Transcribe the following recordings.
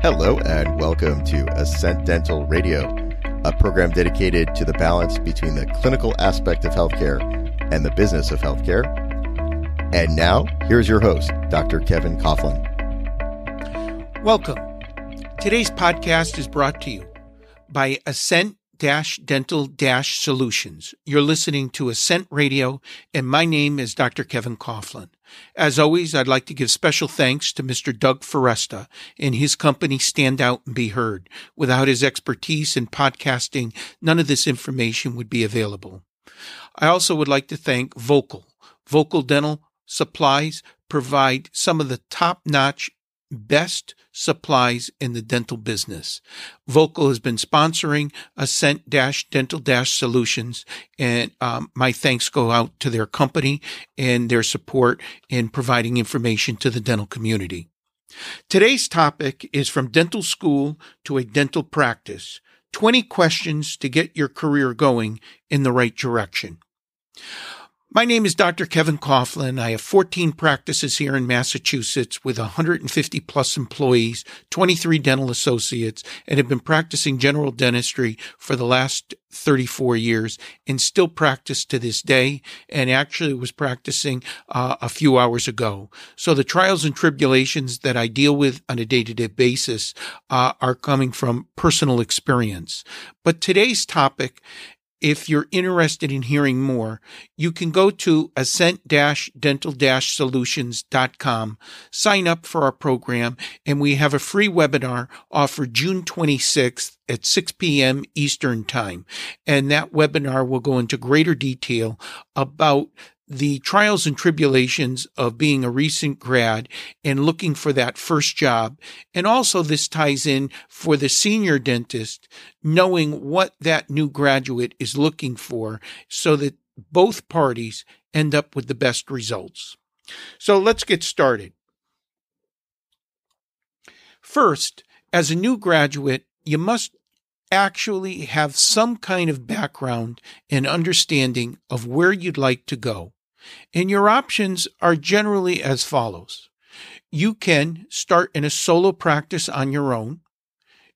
Hello, and welcome to Ascent Dental Radio, a program dedicated to the balance between the clinical aspect of healthcare and the business of healthcare. And now, here's your host, Dr. Kevin Coughlin. Welcome. Today's podcast is brought to you by Ascent Dental Solutions. You're listening to Ascent Radio, and my name is Dr. Kevin Coughlin. As always, I'd like to give special thanks to Mr. Doug Foresta and his company Stand Out and Be Heard. Without his expertise in podcasting, none of this information would be available. I also would like to thank VOCO. VOCO Dental Supplies provide some of the top notch best supplies in the dental business. VOCO has been sponsoring Ascent Dental Solutions, and um, my thanks go out to their company and their support in providing information to the dental community. Today's topic is from dental school to a dental practice 20 questions to get your career going in the right direction. My name is Dr. Kevin Coughlin. I have 14 practices here in Massachusetts with 150 plus employees, 23 dental associates, and have been practicing general dentistry for the last 34 years and still practice to this day. And actually was practicing uh, a few hours ago. So the trials and tribulations that I deal with on a day to day basis uh, are coming from personal experience. But today's topic if you're interested in hearing more, you can go to ascent-dental-solutions.com, sign up for our program, and we have a free webinar offered June 26th at 6 p.m. Eastern Time. And that webinar will go into greater detail about the trials and tribulations of being a recent grad and looking for that first job. And also this ties in for the senior dentist, knowing what that new graduate is looking for so that both parties end up with the best results. So let's get started. First, as a new graduate, you must actually have some kind of background and understanding of where you'd like to go. And your options are generally as follows. You can start in a solo practice on your own.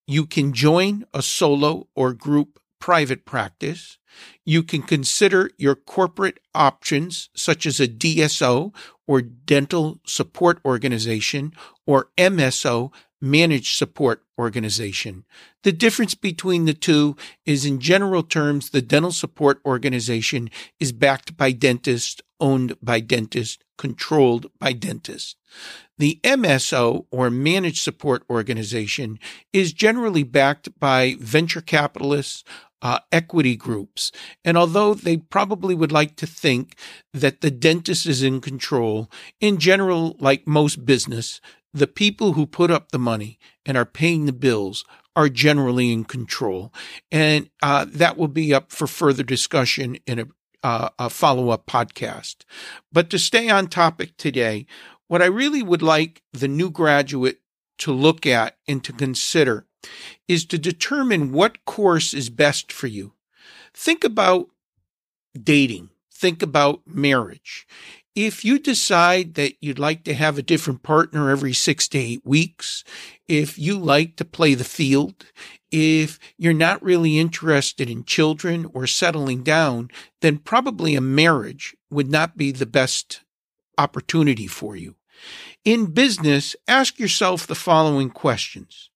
You can join a solo or group private practice. You can consider your corporate options, such as a DSO or dental support organization or MSO managed support organization. The difference between the two is in general terms, the dental support organization is backed by dentists, owned by dentists, controlled by dentists. The MSO or managed support organization is generally backed by venture capitalists, uh, equity groups. And although they probably would like to think that the dentist is in control, in general, like most business, the people who put up the money and are paying the bills are generally in control. And uh, that will be up for further discussion in a, uh, a follow up podcast. But to stay on topic today, what I really would like the new graduate to look at and to consider is to determine what course is best for you. Think about dating. Think about marriage. If you decide that you'd like to have a different partner every six to eight weeks, if you like to play the field, If you're not really interested in children or settling down, then probably a marriage would not be the best opportunity for you. In business, ask yourself the following questions.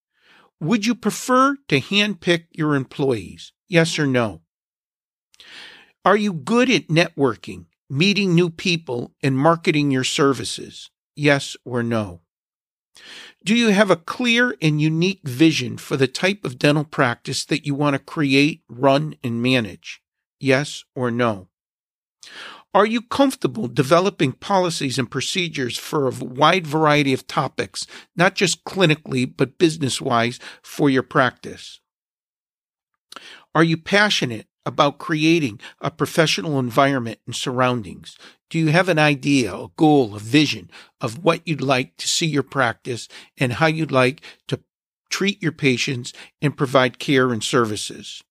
Would you prefer to handpick your employees? Yes or no? Are you good at networking, meeting new people, and marketing your services? Yes or no? Do you have a clear and unique vision for the type of dental practice that you want to create, run, and manage? Yes or no? Are you comfortable developing policies and procedures for a wide variety of topics, not just clinically, but business wise for your practice? Are you passionate about creating a professional environment and surroundings? Do you have an idea, a goal, a vision of what you'd like to see your practice and how you'd like to treat your patients and provide care and services?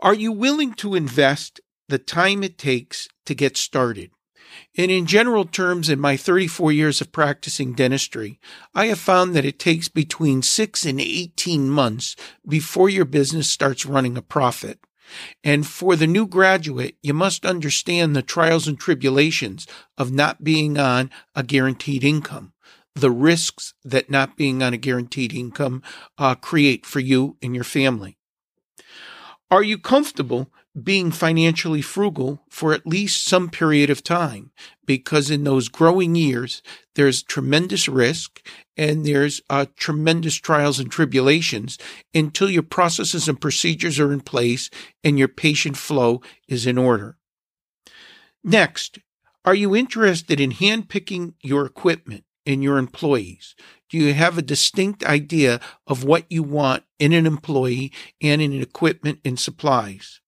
Are you willing to invest the time it takes to get started. And in general terms, in my 34 years of practicing dentistry, I have found that it takes between six and 18 months before your business starts running a profit. And for the new graduate, you must understand the trials and tribulations of not being on a guaranteed income, the risks that not being on a guaranteed income uh, create for you and your family. Are you comfortable being financially frugal for at least some period of time because in those growing years there's tremendous risk and there's uh, tremendous trials and tribulations until your processes and procedures are in place and your patient flow is in order. Next, are you interested in handpicking your equipment and your employees? Do you have a distinct idea of what you want in an employee and in equipment and supplies?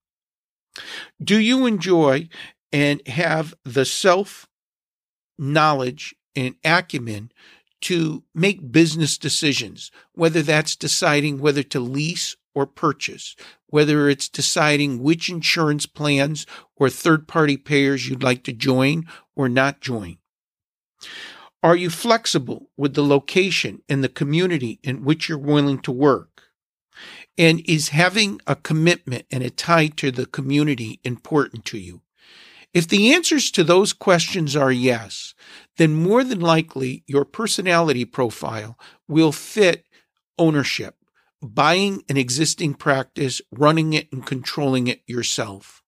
Do you enjoy and have the self knowledge and acumen to make business decisions, whether that's deciding whether to lease or purchase, whether it's deciding which insurance plans or third party payers you'd like to join or not join? Are you flexible with the location and the community in which you're willing to work? And is having a commitment and a tie to the community important to you? If the answers to those questions are yes, then more than likely your personality profile will fit ownership, buying an existing practice, running it, and controlling it yourself.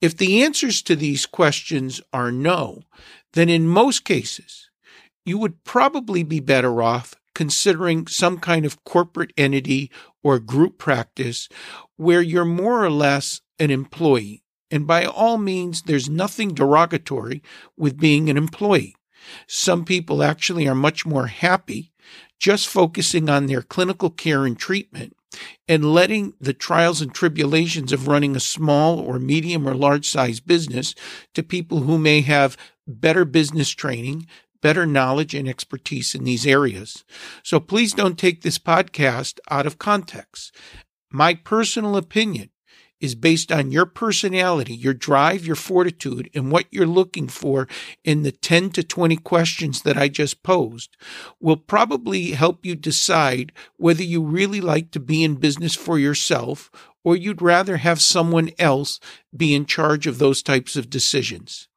If the answers to these questions are no, then in most cases, you would probably be better off considering some kind of corporate entity or group practice where you're more or less an employee. And by all means, there's nothing derogatory with being an employee. Some people actually are much more happy just focusing on their clinical care and treatment and letting the trials and tribulations of running a small or medium or large size business to people who may have better business training, better knowledge and expertise in these areas. So please don't take this podcast out of context. My personal opinion is based on your personality, your drive, your fortitude, and what you're looking for in the 10 to 20 questions that I just posed will probably help you decide whether you really like to be in business for yourself or you'd rather have someone else be in charge of those types of decisions.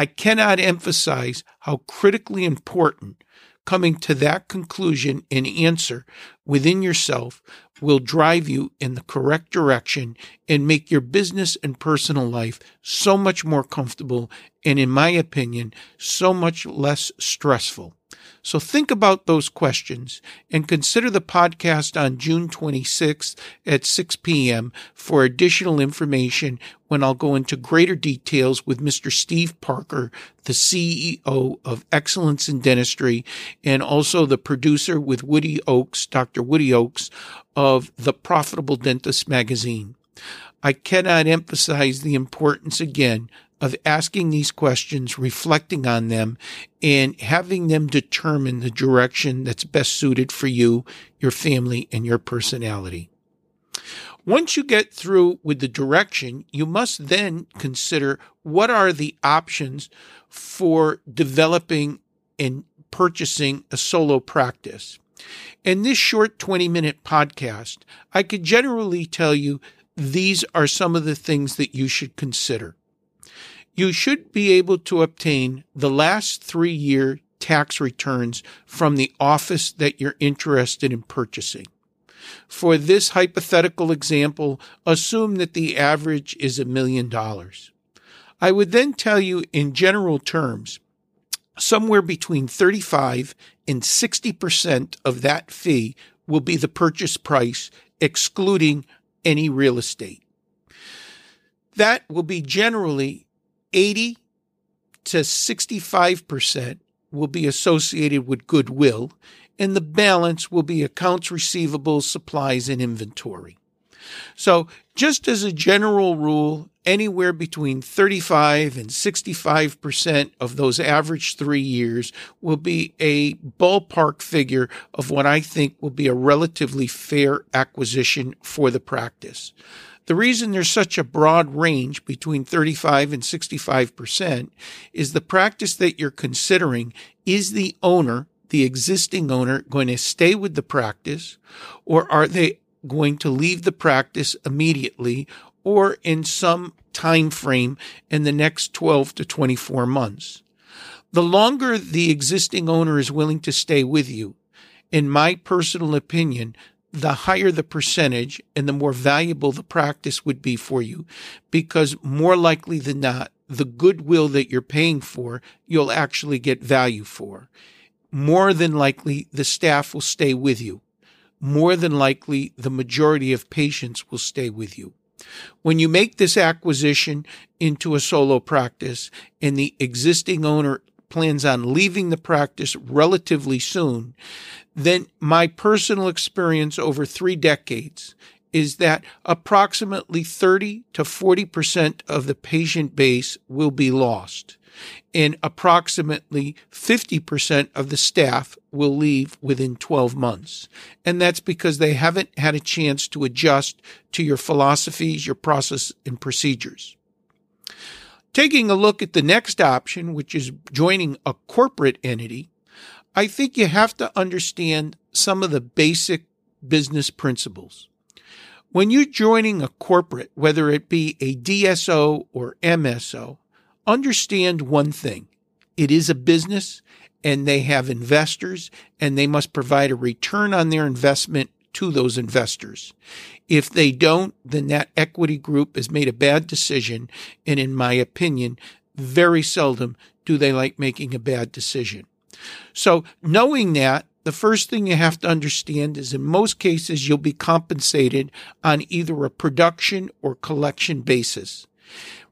I cannot emphasize how critically important coming to that conclusion and answer within yourself will drive you in the correct direction and make your business and personal life so much more comfortable and, in my opinion, so much less stressful. So think about those questions and consider the podcast on June 26th at 6 p.m. for additional information when I'll go into greater details with Mr. Steve Parker, the CEO of Excellence in Dentistry, and also the producer with Woody Oakes, Dr. Woody Oakes, of the Profitable Dentist magazine. I cannot emphasize the importance again of asking these questions, reflecting on them, and having them determine the direction that's best suited for you, your family, and your personality. Once you get through with the direction, you must then consider what are the options for developing and purchasing a solo practice. In this short 20 minute podcast, I could generally tell you these are some of the things that you should consider. You should be able to obtain the last three year tax returns from the office that you're interested in purchasing. For this hypothetical example, assume that the average is a million dollars. I would then tell you in general terms, somewhere between 35 and 60% of that fee will be the purchase price, excluding any real estate. That will be generally 80 to 65% will be associated with goodwill, and the balance will be accounts receivable, supplies, and inventory. So, just as a general rule, anywhere between 35 and 65% of those average three years will be a ballpark figure of what I think will be a relatively fair acquisition for the practice. The reason there's such a broad range between 35 and 65% is the practice that you're considering is the owner, the existing owner, going to stay with the practice or are they going to leave the practice immediately or in some time frame in the next 12 to 24 months. The longer the existing owner is willing to stay with you, in my personal opinion, the higher the percentage and the more valuable the practice would be for you because more likely than not, the goodwill that you're paying for, you'll actually get value for. More than likely, the staff will stay with you more than likely the majority of patients will stay with you. When you make this acquisition into a solo practice and the existing owner plans on leaving the practice relatively soon, then my personal experience over three decades is that approximately 30 to 40% of the patient base will be lost and approximately 50% of the staff will leave within 12 months. And that's because they haven't had a chance to adjust to your philosophies, your process, and procedures. Taking a look at the next option, which is joining a corporate entity, I think you have to understand some of the basic business principles. When you're joining a corporate, whether it be a DSO or MSO, understand one thing. It is a business and they have investors and they must provide a return on their investment to those investors. If they don't, then that equity group has made a bad decision. And in my opinion, very seldom do they like making a bad decision. So knowing that, the first thing you have to understand is in most cases, you'll be compensated on either a production or collection basis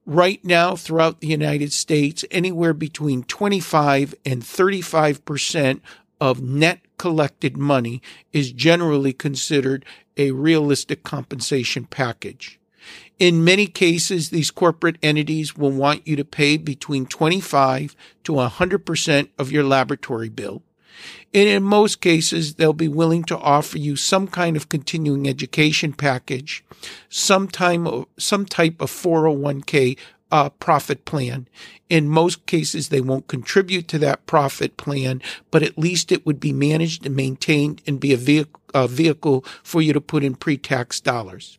right now throughout the United States, anywhere between 25 and 35% of net collected money is generally considered a realistic compensation package. In many cases, these corporate entities will want you to pay between 25 to 100% of your laboratory bill. And in most cases, they'll be willing to offer you some kind of continuing education package, some, time, some type of 401k uh, profit plan. In most cases, they won't contribute to that profit plan, but at least it would be managed and maintained and be a vehicle, a vehicle for you to put in pre-tax dollars.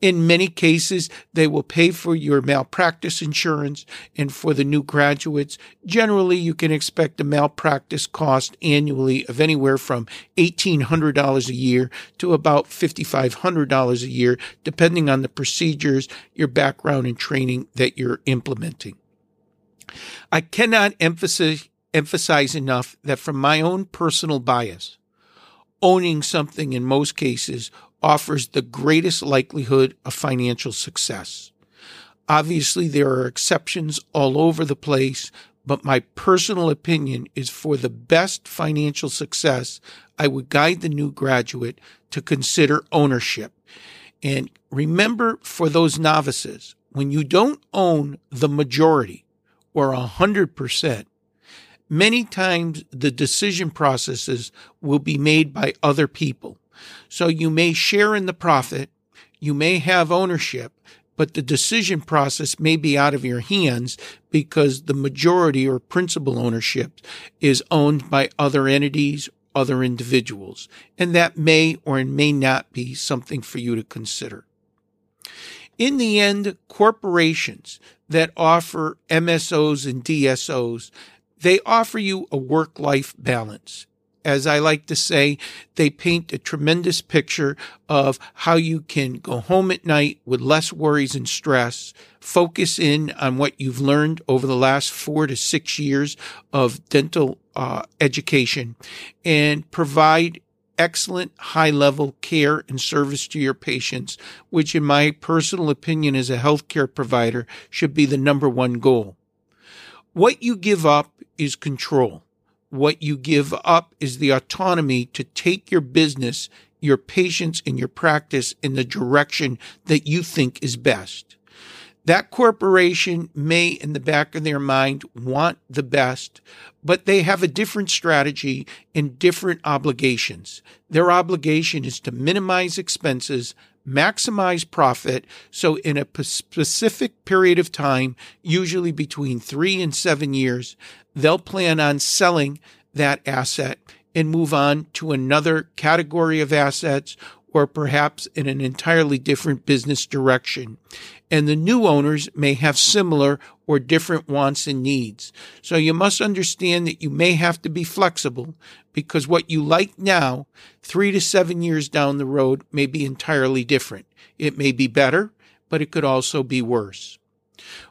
In many cases, they will pay for your malpractice insurance. And for the new graduates, generally you can expect a malpractice cost annually of anywhere from $1,800 a year to about $5,500 a year, depending on the procedures, your background and training that you're implementing. I cannot emphasize, emphasize enough that from my own personal bias, owning something in most cases offers the greatest likelihood of financial success. Obviously, there are exceptions all over the place, but my personal opinion is for the best financial success, I would guide the new graduate to consider ownership. And remember for those novices, when you don't own the majority or a hundred percent, many times the decision processes will be made by other people. So you may share in the profit, you may have ownership, but the decision process may be out of your hands because the majority or principal ownership is owned by other entities, other individuals, and that may or may not be something for you to consider. In the end, corporations that offer MSOs and DSOs, they offer you a work-life balance. As I like to say, they paint a tremendous picture of how you can go home at night with less worries and stress, focus in on what you've learned over the last four to six years of dental uh, education, and provide excellent high level care and service to your patients, which in my personal opinion as a healthcare provider should be the number one goal. What you give up is control. What you give up is the autonomy to take your business, your patients, and your practice in the direction that you think is best. That corporation may, in the back of their mind, want the best, but they have a different strategy and different obligations. Their obligation is to minimize expenses, maximize profit. So in a specific period of time, usually between three and seven years, they'll plan on selling that asset and move on to another category of assets or perhaps in an entirely different business direction. And the new owners may have similar or different wants and needs. So you must understand that you may have to be flexible because what you like now, three to seven years down the road, may be entirely different. It may be better, but it could also be worse.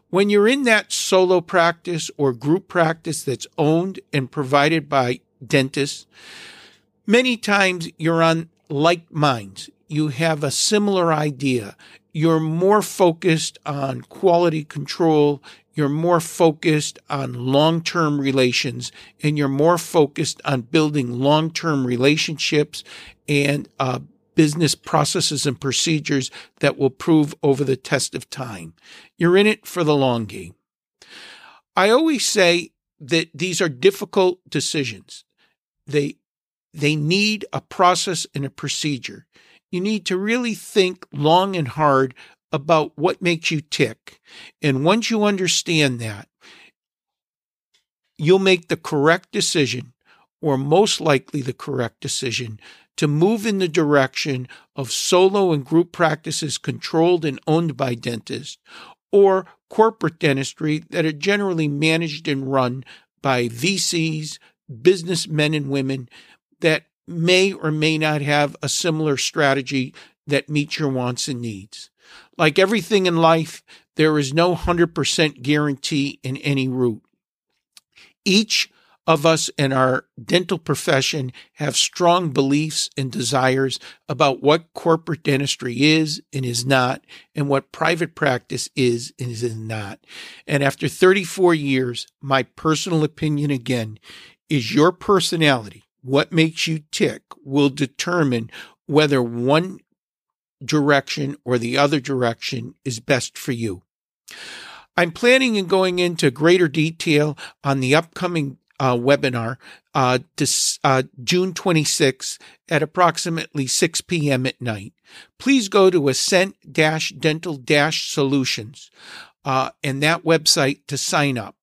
When you're in that solo practice or group practice that's owned and provided by dentists, many times you're on like minds. You have a similar idea. You're more focused on quality control. You're more focused on long term relations and you're more focused on building long term relationships and uh, business processes and procedures that will prove over the test of time. You're in it for the long game. I always say that these are difficult decisions. They, they need a process and a procedure. You need to really think long and hard about what makes you tick. And once you understand that, you'll make the correct decision, or most likely the correct decision, to move in the direction of solo and group practices controlled and owned by dentists, or corporate dentistry that are generally managed and run by VCs, businessmen and women that may or may not have a similar strategy that meets your wants and needs. Like everything in life, there is no 100% guarantee in any route. Each of us in our dental profession have strong beliefs and desires about what corporate dentistry is and is not, and what private practice is and is not. And after 34 years, my personal opinion again is your personality, what makes you tick, will determine whether one direction or the other direction is best for you. I'm planning on going into greater detail on the upcoming uh, webinar uh, this, uh, June 26th at approximately 6 p.m. at night. Please go to Ascent Dental Solutions uh, and that website to sign up.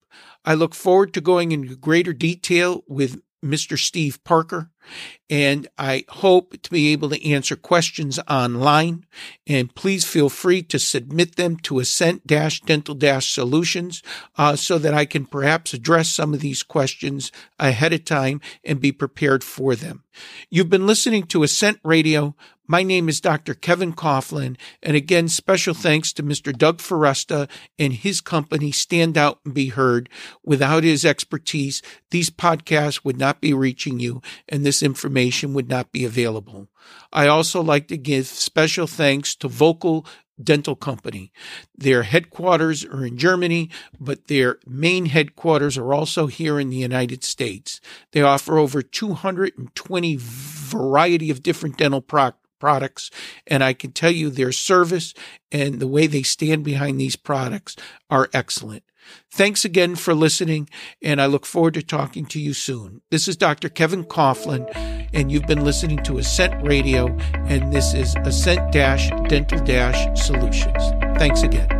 I look forward to going into greater detail with Mr. Steve Parker. And I hope to be able to answer questions online. And please feel free to submit them to Ascent Dental Solutions uh, so that I can perhaps address some of these questions ahead of time and be prepared for them. You've been listening to Ascent Radio. My name is Dr. Kevin Coughlin. And again, special thanks to Mr. Doug Foresta and his company, Stand Out and Be Heard. Without his expertise, these podcasts would not be reaching you and this information would not be available. I also like to give special thanks to VOCO Dental Company. Their headquarters are in Germany, but their main headquarters are also here in the United States. They offer over 220 variety of different dental products products. And I can tell you their service and the way they stand behind these products are excellent. Thanks again for listening, and I look forward to talking to you soon. This is Dr. Kevin Coughlin, and you've been listening to Ascent Radio, and this is Ascent Dental Solutions. Thanks again.